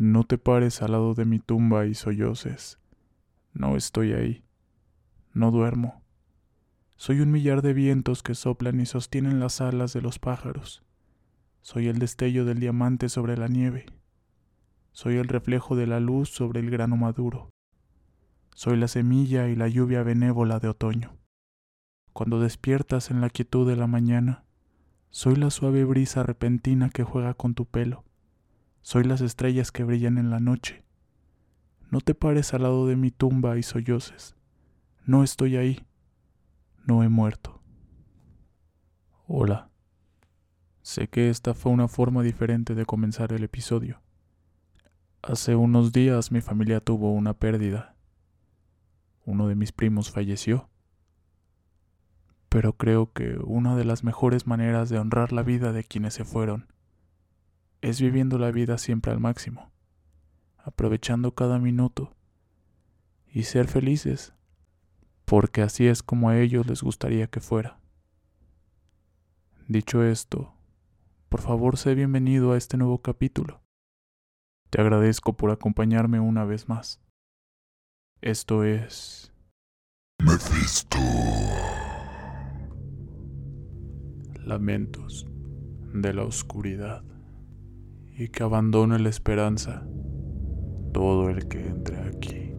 No te pares al lado de mi tumba y solloces. No estoy ahí. No duermo. Soy un millar de vientos que soplan y sostienen las alas de los pájaros. Soy el destello del diamante sobre la nieve. Soy el reflejo de la luz sobre el grano maduro. Soy la semilla y la lluvia benévola de otoño. Cuando despiertas en la quietud de la mañana, soy la suave brisa repentina que juega con tu pelo. Soy las estrellas que brillan en la noche. No te pares al lado de mi tumba y solloces. No estoy ahí. No he muerto. Hola. Sé que esta fue una forma diferente de comenzar el episodio. Hace unos días mi familia tuvo una pérdida. Uno de mis primos falleció. Pero creo que una de las mejores maneras de honrar la vida de quienes se fueron es viviendo la vida siempre al máximo, aprovechando cada minuto y ser felices, porque así es como a ellos les gustaría que fuera. Dicho esto, por favor sé bienvenido a este nuevo capítulo. Te agradezco por acompañarme una vez más. Esto es... Mephisto. Lamentos de la oscuridad y que abandone la esperanza todo el que entre aquí.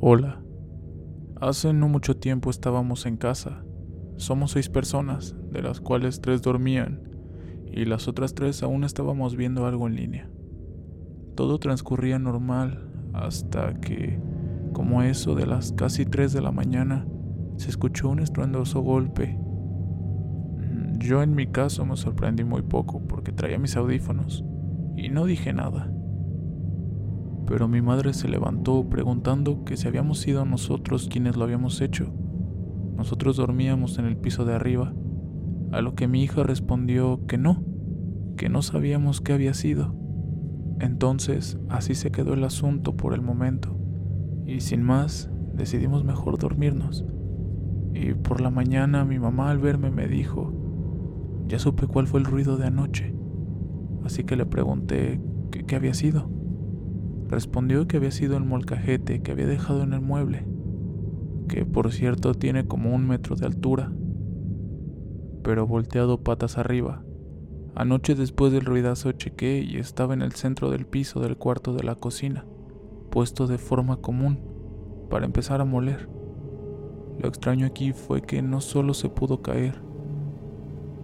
Hola. Hace no mucho tiempo estábamos en casa. Somos seis personas, de las cuales tres dormían y las otras tres aún estábamos viendo algo en línea. Todo transcurría normal hasta que, como eso de las casi tres de la mañana, se escuchó un estruendoso golpe. Yo en mi caso me sorprendí muy poco porque traía mis audífonos y no dije nada. Pero mi madre se levantó preguntando que si habíamos sido nosotros quienes lo habíamos hecho. Nosotros dormíamos en el piso de arriba, a lo que mi hija respondió que no, que no sabíamos qué había sido. Entonces, así se quedó el asunto por el momento, y sin más, decidimos mejor dormirnos y por la mañana mi mamá al verme me dijo, ya supe cuál fue el ruido de anoche, así que le pregunté qué, había sido. Respondió que había sido el molcajete que había dejado en el mueble, que por cierto tiene como un metro de altura, pero volteado patas arriba. Anoche después del ruidazo chequé y estaba en el centro del piso del cuarto de la cocina, puesto de forma común, para empezar a moler. Lo extraño aquí fue que no solo se pudo caer,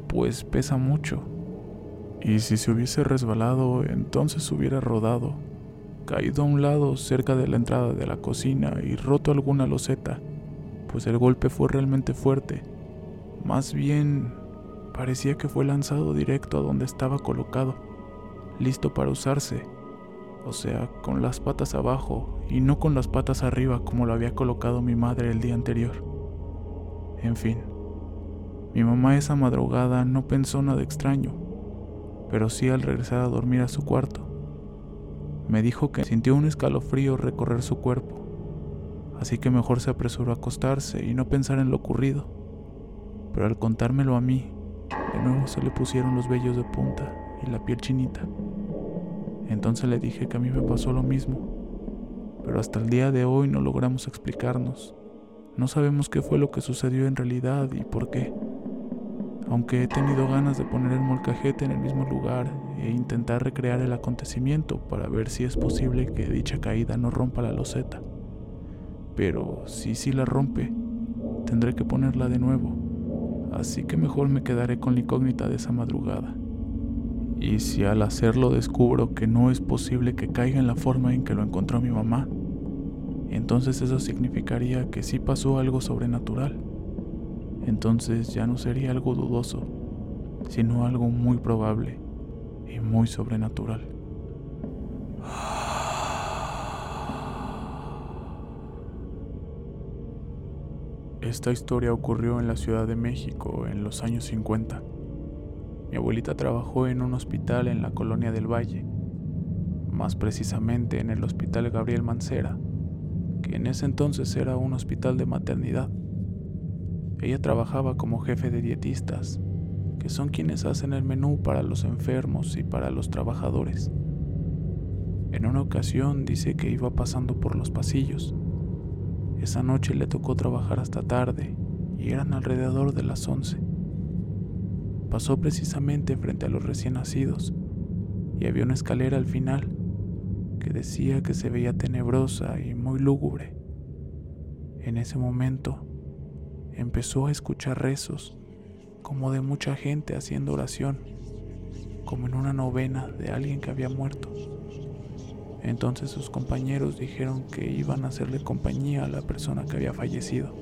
pues pesa mucho. Y si se hubiese resbalado, entonces hubiera rodado, caído a un lado cerca de la entrada de la cocina y roto alguna loseta, pues el golpe fue realmente fuerte. Más bien, parecía que fue lanzado directo a donde estaba colocado, listo para usarse, o sea, con las patas abajo y no con las patas arriba como lo había colocado mi madre el día anterior. En fin, mi mamá esa madrugada no pensó nada extraño, pero sí al regresar a dormir a su cuarto. Me dijo que sintió un escalofrío recorrer su cuerpo, así que mejor se apresuró a acostarse y no pensar en lo ocurrido. Pero al contármelo a mí, de nuevo se le pusieron los vellos de punta y la piel chinita. Entonces le dije que a mí me pasó lo mismo, pero hasta el día de hoy no logramos explicarnos. No sabemos qué fue lo que sucedió en realidad y por qué. Aunque he tenido ganas de poner el molcajete en el mismo lugar e intentar recrear el acontecimiento para ver si es posible que dicha caída no rompa la loseta. Pero si sí la rompe, tendré que ponerla de nuevo. Así que mejor me quedaré con la incógnita de esa madrugada. Y si al hacerlo descubro que no es posible que caiga en la forma en que lo encontró mi mamá, entonces eso significaría que sí pasó algo sobrenatural. Entonces ya no sería algo dudoso, sino algo muy probable y muy sobrenatural. Esta historia ocurrió en la Ciudad de México en los años 50. Mi abuelita trabajó en un hospital en la colonia del Valle, más precisamente en el Hospital Gabriel Mancera, que en ese entonces era un hospital de maternidad. Ella trabajaba como jefe de dietistas que son quienes hacen el menú para los enfermos y para los trabajadores. En una ocasión dice que iba pasando por los pasillos. Esa noche le tocó trabajar hasta tarde y eran alrededor de las 11. Pasó precisamente frente a los recién nacidos y había una escalera al final que decía que se veía tenebrosa y muy lúgubre. En ese momento empezó a escuchar rezos, como de mucha gente haciendo oración, como en una novena de alguien que había muerto. Entonces sus compañeros dijeron que iban a hacerle compañía a la persona que había fallecido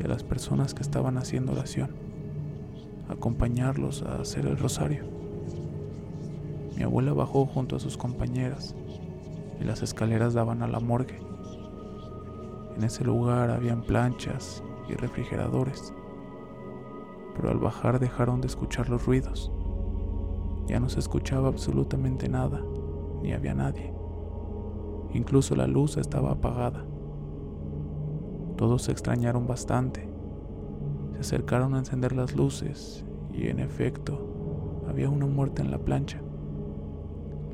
y a las personas que estaban haciendo oración, acompañarlos a hacer el rosario. Mi abuela bajó junto a sus compañeras y las escaleras daban a la morgue. En ese lugar habían planchas y refrigeradores, pero al bajar dejaron de escuchar los ruidos. Ya no se escuchaba absolutamente nada, ni había nadie. Incluso la luz estaba apagada. Todos se extrañaron bastante. Acercaron a encender las luces y en efecto había una muerte en la plancha.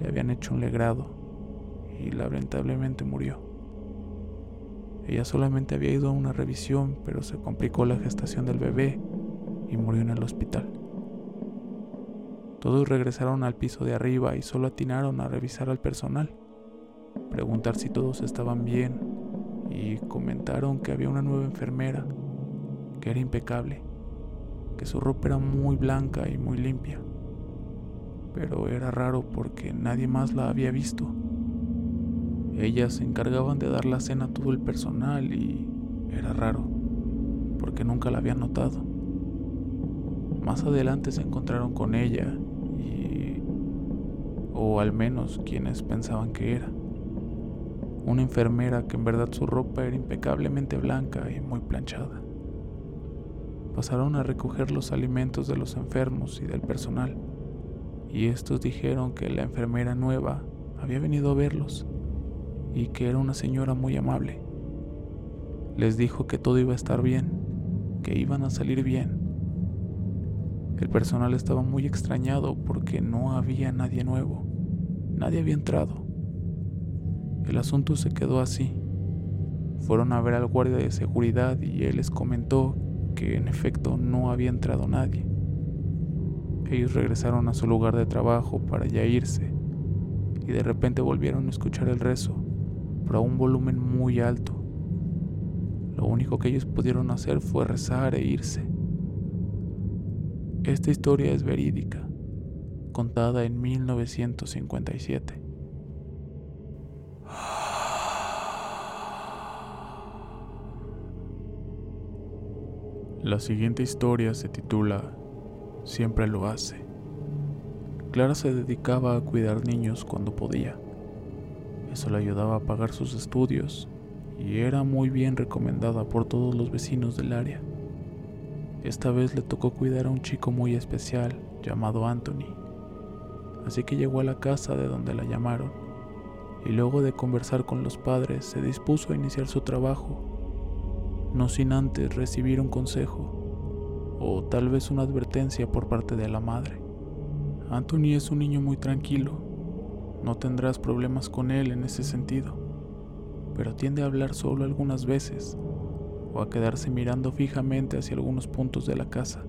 Le habían hecho un legrado y lamentablemente murió. Ella solamente había ido a una revisión, pero se complicó la gestación del bebé y murió en el hospital. Todos regresaron al piso de arriba y solo atinaron a revisar al personal, preguntar si todos estaban bien y comentaron que había una nueva enfermera, era impecable, que su ropa era muy blanca y muy limpia, pero era raro porque nadie más la había visto. Ellas se encargaban de dar la cena a todo el personal y era raro, porque nunca la habían notado. Más adelante se encontraron con ella y... o al menos quienes pensaban que era. Una enfermera que en verdad su ropa era impecablemente blanca y muy planchada. Pasaron a recoger los alimentos de los enfermos y del personal, y estos dijeron que la enfermera nueva había venido a verlos y que era una señora muy amable. Les dijo que todo iba a estar bien, que iban a salir bien. El personal estaba muy extrañado porque no había nadie nuevo, nadie había entrado. El asunto se quedó así. Fueron a ver al guardia de seguridad y él les comentó que en efecto no había entrado nadie. Ellos regresaron a su lugar de trabajo para ya irse y de repente volvieron a escuchar el rezo pero a un volumen muy alto. Lo único que ellos pudieron hacer fue rezar e irse. Esta historia es verídica, contada en 1957. La siguiente historia se titula Siempre lo hace. Clara se dedicaba a cuidar niños cuando podía. Eso le ayudaba a pagar sus estudios y era muy bien recomendada por todos los vecinos del área. Esta vez le tocó cuidar a un chico muy especial llamado Anthony, así que llegó a la casa de donde la llamaron y luego de conversar con los padres se dispuso a iniciar su trabajo, no sin antes recibir un consejo o tal vez una advertencia por parte de la madre. Anthony es un niño muy tranquilo no tendrás problemas con él en ese sentido, pero tiende a hablar solo algunas veces o a quedarse mirando fijamente hacia algunos puntos de la casa.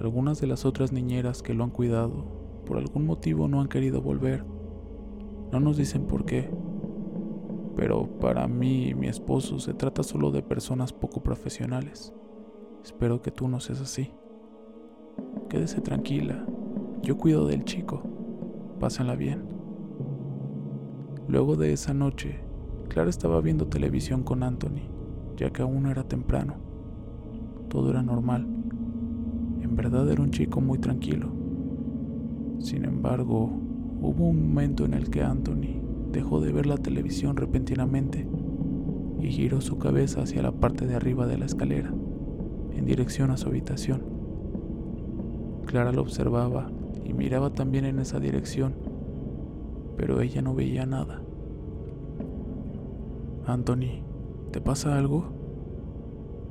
Algunas de las otras niñeras que lo han cuidado por algún motivo no han querido volver. No nos dicen por qué, pero para mí y mi esposo se trata solo de personas poco profesionales. Espero que tú no seas así. Quédese tranquila, yo cuido del chico. Pásenla bien. Luego de esa noche, Clara estaba viendo televisión con Anthony, ya que aún era temprano. Todo era normal. En verdad era un chico muy tranquilo. Sin embargo, hubo un momento en el que Anthony dejó de ver la televisión repentinamente y giró su cabeza hacia la parte de arriba de la escalera, en dirección a su habitación. Clara lo observaba y miraba también en esa dirección, pero ella no veía nada. Anthony, ¿te pasa algo?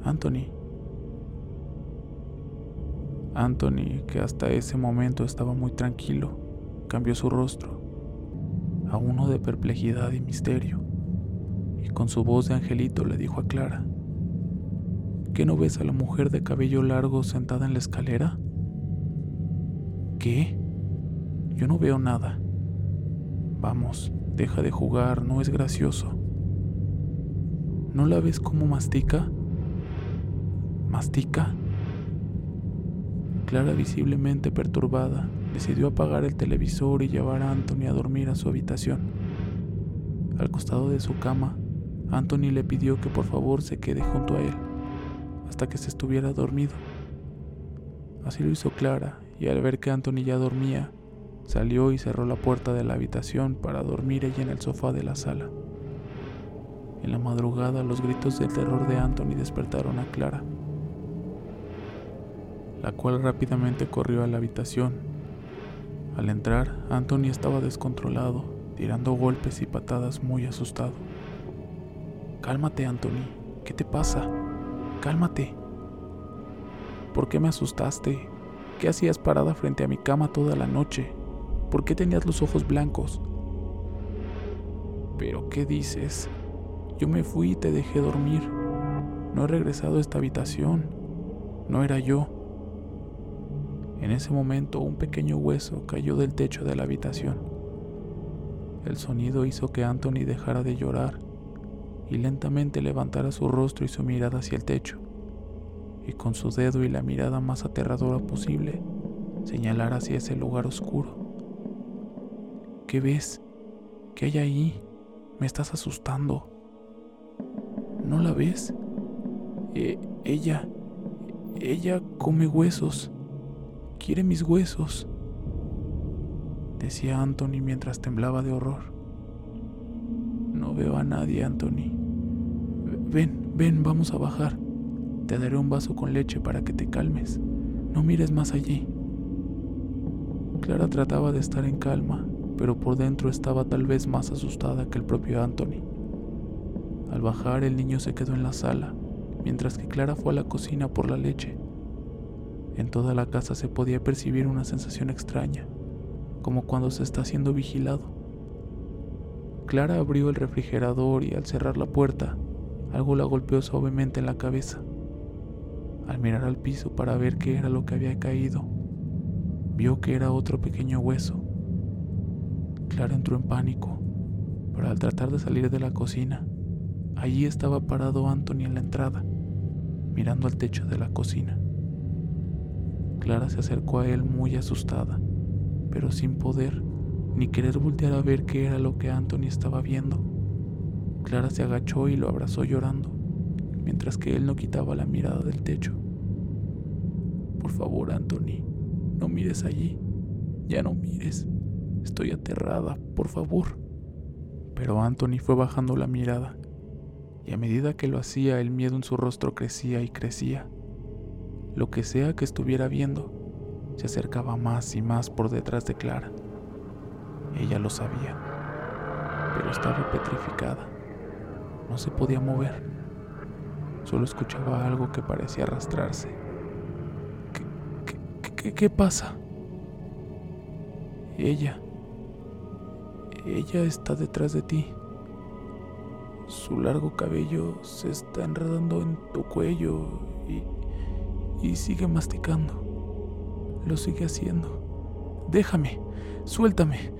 Anthony. Anthony, que hasta ese momento estaba muy tranquilo, cambió su rostro a uno de perplejidad y misterio, y con su voz de angelito le dijo a Clara, ¿qué no ves a la mujer de cabello largo sentada en la escalera? ¿Qué? Yo no veo nada. Vamos, deja de jugar, no es gracioso. ¿No la ves cómo mastica? ¿Mastica? Clara, visiblemente perturbada, decidió apagar el televisor y llevar a Anthony a dormir a su habitación. Al costado de su cama, Anthony le pidió que por favor se quede junto a él hasta que se estuviera dormido. Así lo hizo Clara y al ver que Anthony ya dormía, salió y cerró la puerta de la habitación para dormir ella en el sofá de la sala. En la madrugada los gritos de terror de Anthony despertaron a Clara, la cual rápidamente corrió a la habitación al entrar, Anthony estaba descontrolado, tirando golpes y patadas muy asustado. Cálmate, Anthony. ¿Qué te pasa? Cálmate. ¿Por qué me asustaste? ¿Qué hacías parada frente a mi cama toda la noche? ¿Por qué tenías los ojos blancos? ¿Pero qué dices? Yo me fui y te dejé dormir. No he regresado a esta habitación. No era yo. En ese momento un pequeño hueso cayó del techo de la habitación. El sonido hizo que Anthony dejara de llorar y lentamente levantara su rostro y su mirada hacia el techo, y con su dedo y la mirada más aterradora posible, señalara hacia ese lugar oscuro. ¿Qué ves? ¿Qué hay ahí? Me estás asustando. ¿No la ves? Eh, ella, ella come huesos. Quiere mis huesos, decía Anthony mientras temblaba de horror. No veo a nadie, Anthony. Ven, ven, vamos a bajar. Te daré un vaso con leche para que te calmes. No mires más allí. Clara trataba de estar en calma, pero por dentro estaba tal vez más asustada que el propio Anthony. Al bajar el niño se quedó en la sala, mientras que Clara fue a la cocina por la leche. En toda la casa se podía percibir una sensación extraña, como cuando se está siendo vigilado. Clara abrió el refrigerador y al cerrar la puerta, algo la golpeó suavemente en la cabeza. Al mirar al piso para ver qué era lo que había caído, vio que era otro pequeño hueso. Clara entró en pánico, pero al tratar de salir de la cocina, allí estaba parado Anthony en la entrada, mirando al techo de la cocina. Clara se acercó a él muy asustada, pero sin poder ni querer voltear a ver qué era lo que Anthony estaba viendo. Clara se agachó y lo abrazó llorando, mientras que él no quitaba la mirada del techo. Por favor, Anthony, no mires allí. Ya no mires. Estoy aterrada, por favor. Pero Anthony fue bajando la mirada, y a medida que lo hacía el miedo en su rostro crecía y crecía. Lo que sea que estuviera viendo se acercaba más y más por detrás de Clara. Ella lo sabía, pero estaba petrificada. No se podía mover. Solo escuchaba algo que parecía arrastrarse. ¿Qué, qué, qué pasa? Ella. Ella está detrás de ti. Su largo cabello se está enredando en tu cuello y y sigue masticando. Lo sigue haciendo. Déjame, suéltame.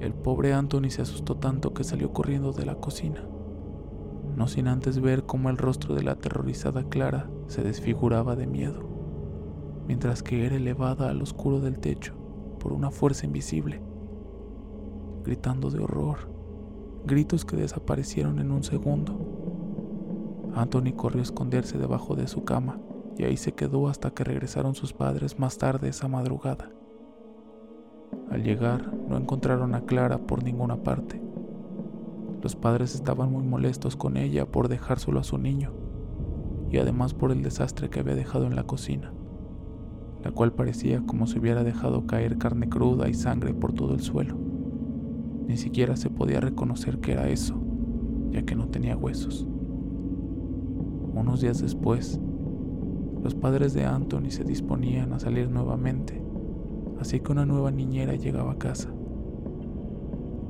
El pobre Anthony se asustó tanto que salió corriendo de la cocina, no sin antes ver cómo el rostro de la aterrorizada Clara se desfiguraba de miedo, mientras que era elevada al oscuro del techo por una fuerza invisible, gritando de horror, gritos que desaparecieron en un segundo. Anthony corrió a esconderse debajo de su cama y ahí se quedó hasta que regresaron sus padres más tarde esa madrugada. Al llegar no encontraron a Clara por ninguna parte. Los padres estaban muy molestos con ella por dejar solo a su niño y además por el desastre que había dejado en la cocina, la cual parecía como si hubiera dejado caer carne cruda y sangre por todo el suelo. Ni siquiera se podía reconocer que era eso, ya que no tenía huesos. Unos días después, Los padres de Anthony se disponían a salir nuevamente, así que una nueva niñera llegaba a casa.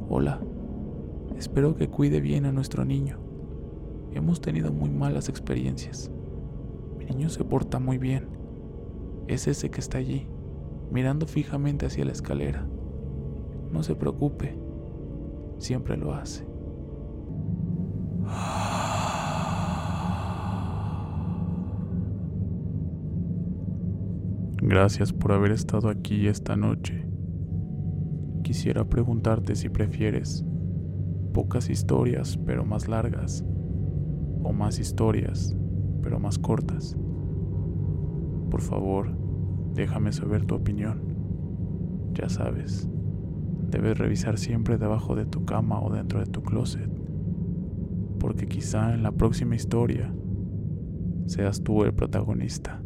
Hola, espero que cuide bien a nuestro niño. Hemos tenido muy malas experiencias. Mi niño se porta muy bien. Es ese que está allí, mirando fijamente hacia la escalera. No se preocupe, siempre lo hace. Gracias por haber estado aquí esta noche. Quisiera preguntarte si prefieres pocas historias pero más largas o más historias pero más cortas. Por favor, déjame saber tu opinión. Ya sabes, debes revisar siempre debajo de tu cama o dentro de tu closet, porque quizá en la próxima historia seas tú el protagonista.